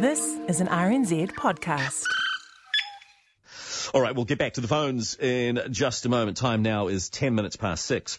This is an RNZ podcast. All right, we'll get back to the phones in just a moment. Time now is 10 minutes past six.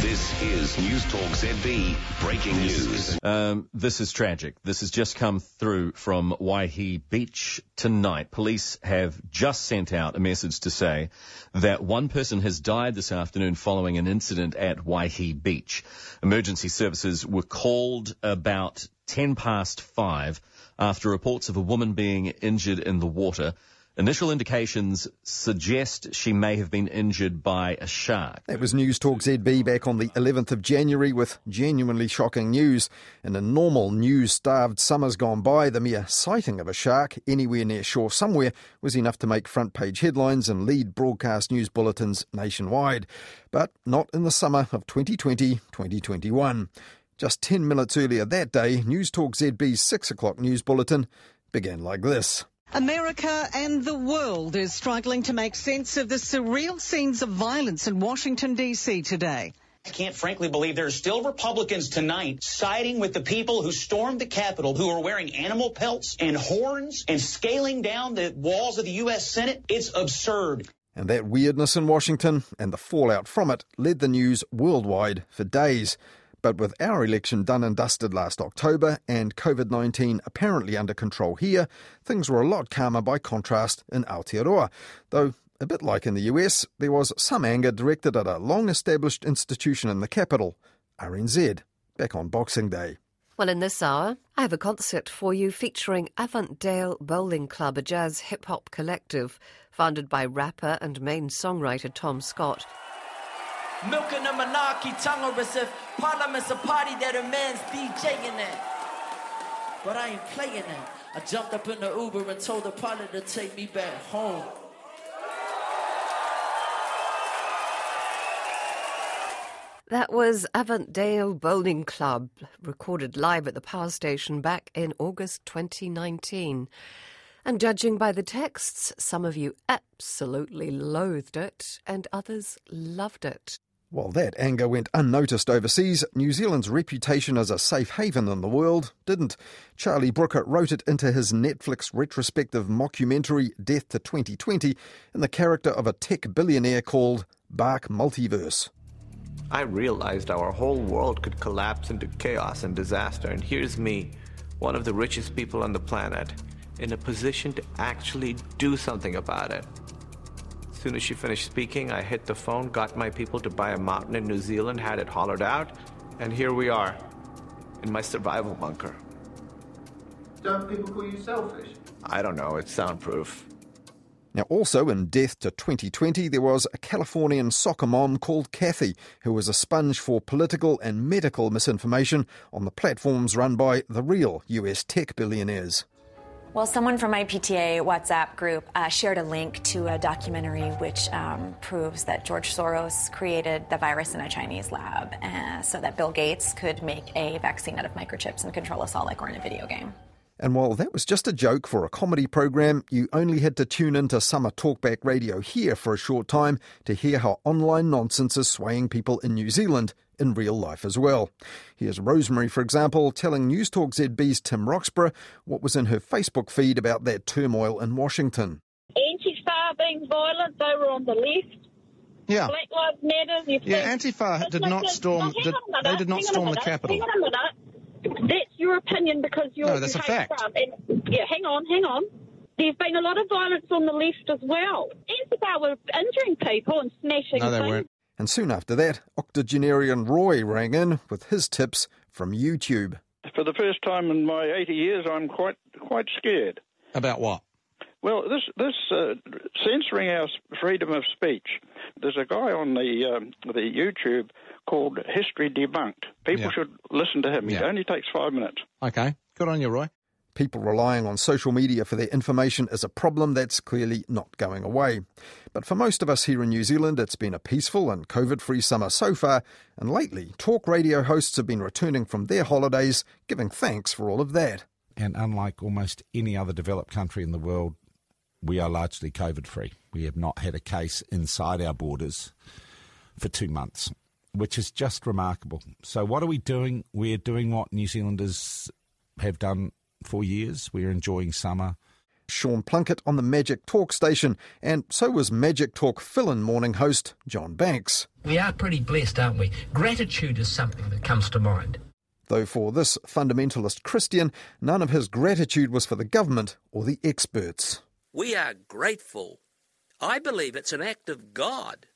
This is News Talk ZB breaking news. Um, this is tragic. This has just come through from Waihi Beach tonight. Police have just sent out a message to say that one person has died this afternoon following an incident at Waihi Beach. Emergency services were called about 10 past five after reports of a woman being injured in the water. Initial indications suggest she may have been injured by a shark. That was News Talk ZB back on the 11th of January with genuinely shocking news. In a normal news starved summer's gone by, the mere sighting of a shark anywhere near shore somewhere was enough to make front page headlines and lead broadcast news bulletins nationwide. But not in the summer of 2020 2021. Just 10 minutes earlier that day, News Talk ZB's 6 o'clock news bulletin began like this. America and the world is struggling to make sense of the surreal scenes of violence in Washington, D.C. today. I can't frankly believe there are still Republicans tonight siding with the people who stormed the Capitol who are wearing animal pelts and horns and scaling down the walls of the U.S. Senate. It's absurd. And that weirdness in Washington and the fallout from it led the news worldwide for days. But with our election done and dusted last October and COVID 19 apparently under control here, things were a lot calmer by contrast in Aotearoa. Though, a bit like in the US, there was some anger directed at a long established institution in the capital, RNZ, back on Boxing Day. Well, in this hour, I have a concert for you featuring Avondale Bowling Club, a jazz hip hop collective founded by rapper and main songwriter Tom Scott. Milking the monarchy, tongue as if Parliament's a party that a man's DJing it. But I ain't playing it. I jumped up in the Uber and told the pilot to take me back home. That was Avondale Bowling Club, recorded live at the power station back in August 2019. And judging by the texts, some of you absolutely loathed it and others loved it. While that anger went unnoticed overseas, New Zealand's reputation as a safe haven in the world didn't. Charlie Brooker wrote it into his Netflix retrospective mockumentary Death to 2020 in the character of a tech billionaire called Bark Multiverse. I realized our whole world could collapse into chaos and disaster, and here's me, one of the richest people on the planet, in a position to actually do something about it. As soon as she finished speaking, I hit the phone, got my people to buy a mountain in New Zealand, had it hollowed out, and here we are, in my survival bunker. Don't people call you selfish? I don't know, it's soundproof. Now, also in Death to 2020, there was a Californian soccer mom called Kathy, who was a sponge for political and medical misinformation on the platforms run by the real US tech billionaires. Well, someone from my PTA WhatsApp group uh, shared a link to a documentary which um, proves that George Soros created the virus in a Chinese lab uh, so that Bill Gates could make a vaccine out of microchips and control us all like we're in a video game. And while that was just a joke for a comedy program, you only had to tune into Summer Talkback Radio here for a short time to hear how online nonsense is swaying people in New Zealand in real life as well. Here's Rosemary, for example, telling News Talk ZB's Tim Roxborogh what was in her Facebook feed about that turmoil in Washington. Antifa being violent, they were on the left. Yeah. Black Lives Matter. Yeah, Antifa did not storm. Did, they did not storm the Capitol. Hang on a. That's your opinion because you're. No, that's you a fact. Trump. And, yeah, hang on, hang on. There's been a lot of violence on the left as well. Antifa were injuring people and smashing No, they things. weren't. And soon after that, octogenarian Roy rang in with his tips from YouTube. For the first time in my 80 years, I'm quite quite scared. About what? Well, this this uh, censoring our freedom of speech. There's a guy on the um, the YouTube called History Debunked. People Yeah. should listen to him. It only takes five minutes. Okay, good on you, Roy. People relying on social media for their information is a problem that's clearly not going away. But for most of us here in New Zealand, it's been a peaceful and COVID free summer so far, and lately, talk radio hosts have been returning from their holidays giving thanks for all of that. And unlike almost any other developed country in the world, we are largely COVID free. We have not had a case inside our borders for two months, which is just remarkable. So, what are we doing? We're doing what New Zealanders have done for years. We're enjoying summer. Sean Plunket on the Magic Talk station, and so was Magic Talk fill in morning host John Banks. We are pretty blessed, aren't we? Gratitude is something that comes to mind. Though for this fundamentalist Christian, none of his gratitude was for the government or the experts. We are grateful. I believe it's an act of God,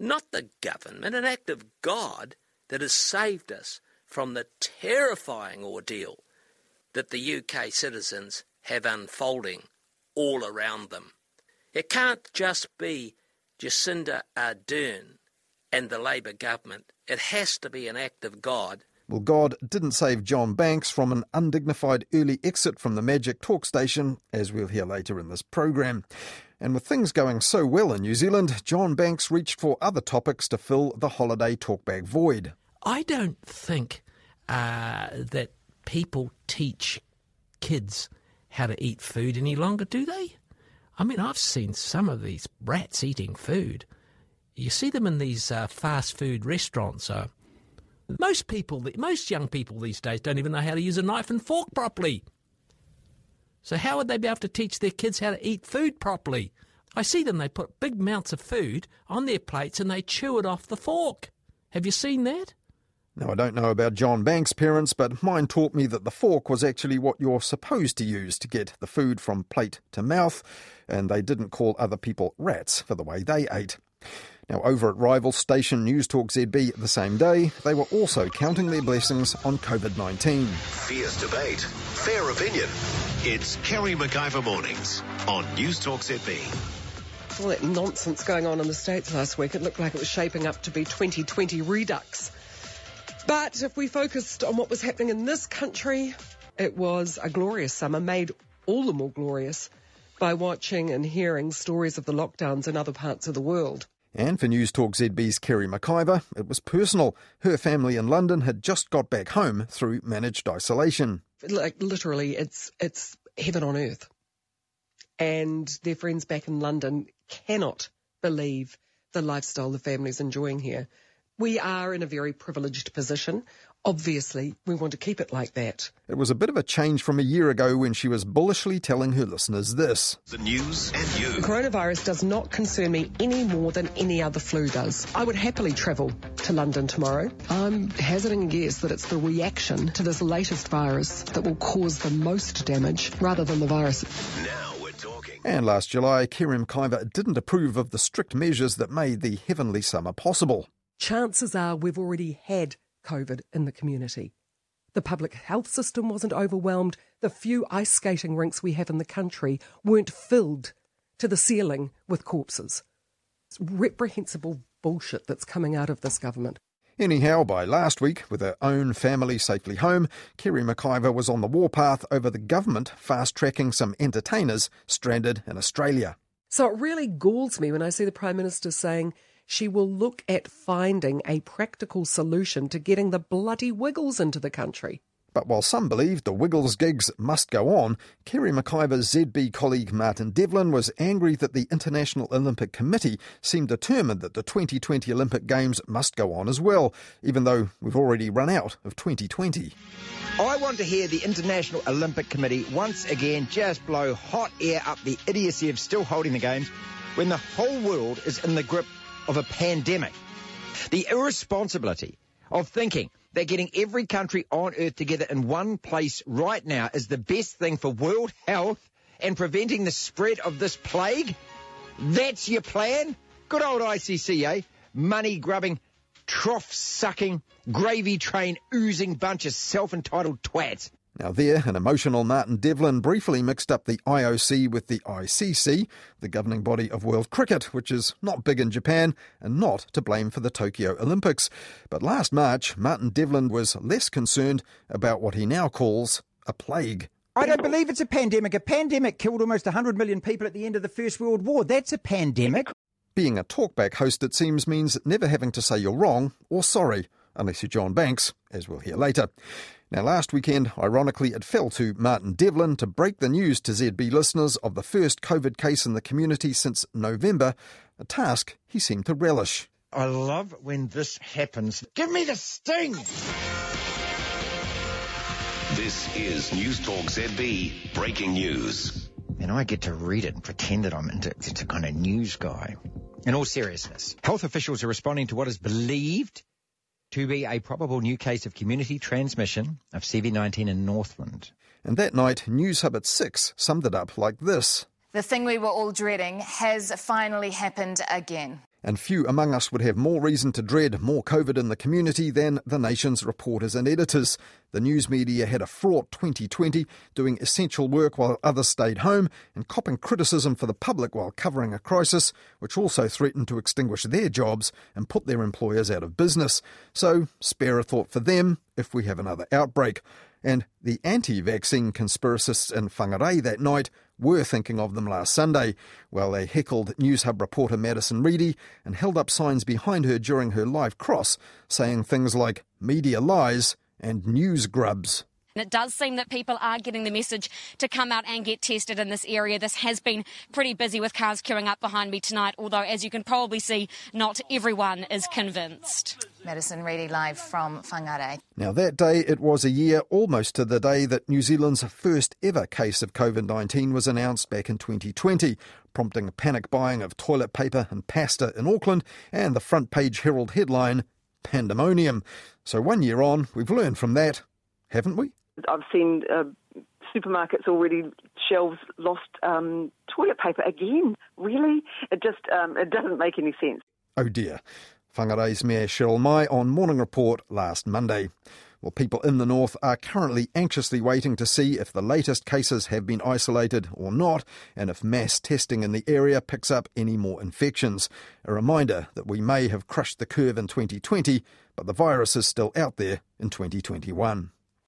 not the government, an act of God that has saved us from the terrifying ordeal that the UK citizens have unfolding all around them. It can't just be Jacinda Ardern and the Labour government. It has to be an act of God. Well, God didn't save John Banks from an undignified early exit from the Magic Talk station, as we'll hear later in this program. And with things going so well in New Zealand, John Banks reached for other topics to fill the holiday talkback void. I don't think uh, that people teach kids how to eat food any longer, do they? I mean, I've seen some of these rats eating food. You see them in these uh, fast food restaurants. Uh, most people, most young people these days don't even know how to use a knife and fork properly. So how would they be able to teach their kids how to eat food properly? I see them, they put big amounts of food on their plates and they chew it off the fork. Have you seen that? Now, I don't know about John Banks' parents, but mine taught me that the fork was actually what you're supposed to use to get the food from plate to mouth, and they didn't call other people rats for the way they ate. Now, over at rival station News Talk ZB the same day, they were also counting their blessings on COVID 19. Fierce debate, fair opinion. It's Kerre McIvor Mornings on News Talk ZB all that nonsense going on in the States last week, it looked like it was shaping up to be 2020 redux. But if we focused on what was happening in this country, it was a glorious summer, made all the more glorious by watching and hearing stories of the lockdowns in other parts of the world. And for News Talk ZB's Kerre McIvor, it was personal. Her family in London had just got back home through managed isolation. Like literally, it's it's heaven on earth. And their friends back in London cannot believe the lifestyle the family's enjoying here. We are in a very privileged position. Obviously, we want to keep it like that. It was a bit of a change from a year ago when she was bullishly telling her listeners this. The news and you. Coronavirus does not concern me any more than any other flu does. I would happily travel to London tomorrow. I'm hazarding a guess that it's the reaction to this latest virus that will cause the most damage rather than the virus. Now we're talking. And last July, Kerre McIvor didn't approve of the strict measures that made the heavenly summer possible chances are we've already had COVID in the community. The public health system wasn't overwhelmed. The few ice skating rinks we have in the country weren't filled to the ceiling with corpses. It's reprehensible bullshit that's coming out of this government. Anyhow, by last week, with her own family safely home, Kerre McIvor was on the warpath over the government fast tracking some entertainers stranded in Australia. So it really galls me when I see the Prime Minister saying she will look at finding a practical solution to getting the bloody Wiggles into the country. But while some believe the Wiggles gigs must go on, Kerre McIvor's ZB colleague Martin Devlin was angry that the International Olympic Committee seemed determined that the 2020 Olympic Games must go on as well, even though we've already run out of 2020. I want to hear the International Olympic Committee once again just blow hot air up the idiocy of still holding the Games when the whole world is in the grip of a pandemic. The irresponsibility of thinking that getting every country on earth together in one place right now is the best thing for world health and preventing the spread of this plague? That's your plan? Good old ICCA? Money grubbing, trough sucking, gravy train oozing bunch of self entitled twats. Now, there, an emotional Martin Devlin briefly mixed up the IOC with the ICC, the governing body of world cricket, which is not big in Japan and not to blame for the Tokyo Olympics. But last March, Martin Devlin was less concerned about what he now calls a plague. I don't believe it's a pandemic. A pandemic killed almost 100 million people at the end of the First World War. That's a pandemic. Being a talkback host, it seems, means never having to say you're wrong or sorry, unless you're John Banks, as we'll hear later. Now, last weekend, ironically, it fell to Martin Devlin to break the news to ZB listeners of the first COVID case in the community since November, a task he seemed to relish. I love when this happens. Give me the sting! This This is News Talk ZB Breaking News. And I get to read it and pretend that I'm into, into kind of news guy. In all seriousness, health officials are responding to what is believed to be a probable new case of community transmission of CV19 in Northland. And that night, News Hub at 6 summed it up like this. The thing we were all dreading has finally happened again. And few among us would have more reason to dread more COVID in the community than the nation's reporters and editors. The news media had a fraught 2020, doing essential work while others stayed home and copping criticism for the public while covering a crisis, which also threatened to extinguish their jobs and put their employers out of business. So, spare a thought for them if we have another outbreak. And the anti vaccine conspiracists in Whangarei that night were thinking of them last Sunday. Well, they heckled News Hub reporter Madison Reidy and held up signs behind her during her live cross saying things like media lies and news grubs. And it does seem that people are getting the message to come out and get tested in this area. This has been pretty busy with cars queuing up behind me tonight, although, as you can probably see, not everyone is convinced. Madison Reidy live from Whangarei. Now, that day, it was a year almost to the day that New Zealand's first ever case of COVID 19 was announced back in 2020, prompting panic buying of toilet paper and pasta in Auckland and the front page Herald headline, Pandemonium. So, one year on, we've learned from that, haven't we? I've seen uh, supermarkets already shelves lost um, toilet paper again. Really, it just um, it doesn't make any sense. Oh dear. Whangarei's Mayor Sheryl Mai on Morning Report last Monday. Well, people in the north are currently anxiously waiting to see if the latest cases have been isolated or not, and if mass testing in the area picks up any more infections. A reminder that we may have crushed the curve in 2020, but the virus is still out there in 2021.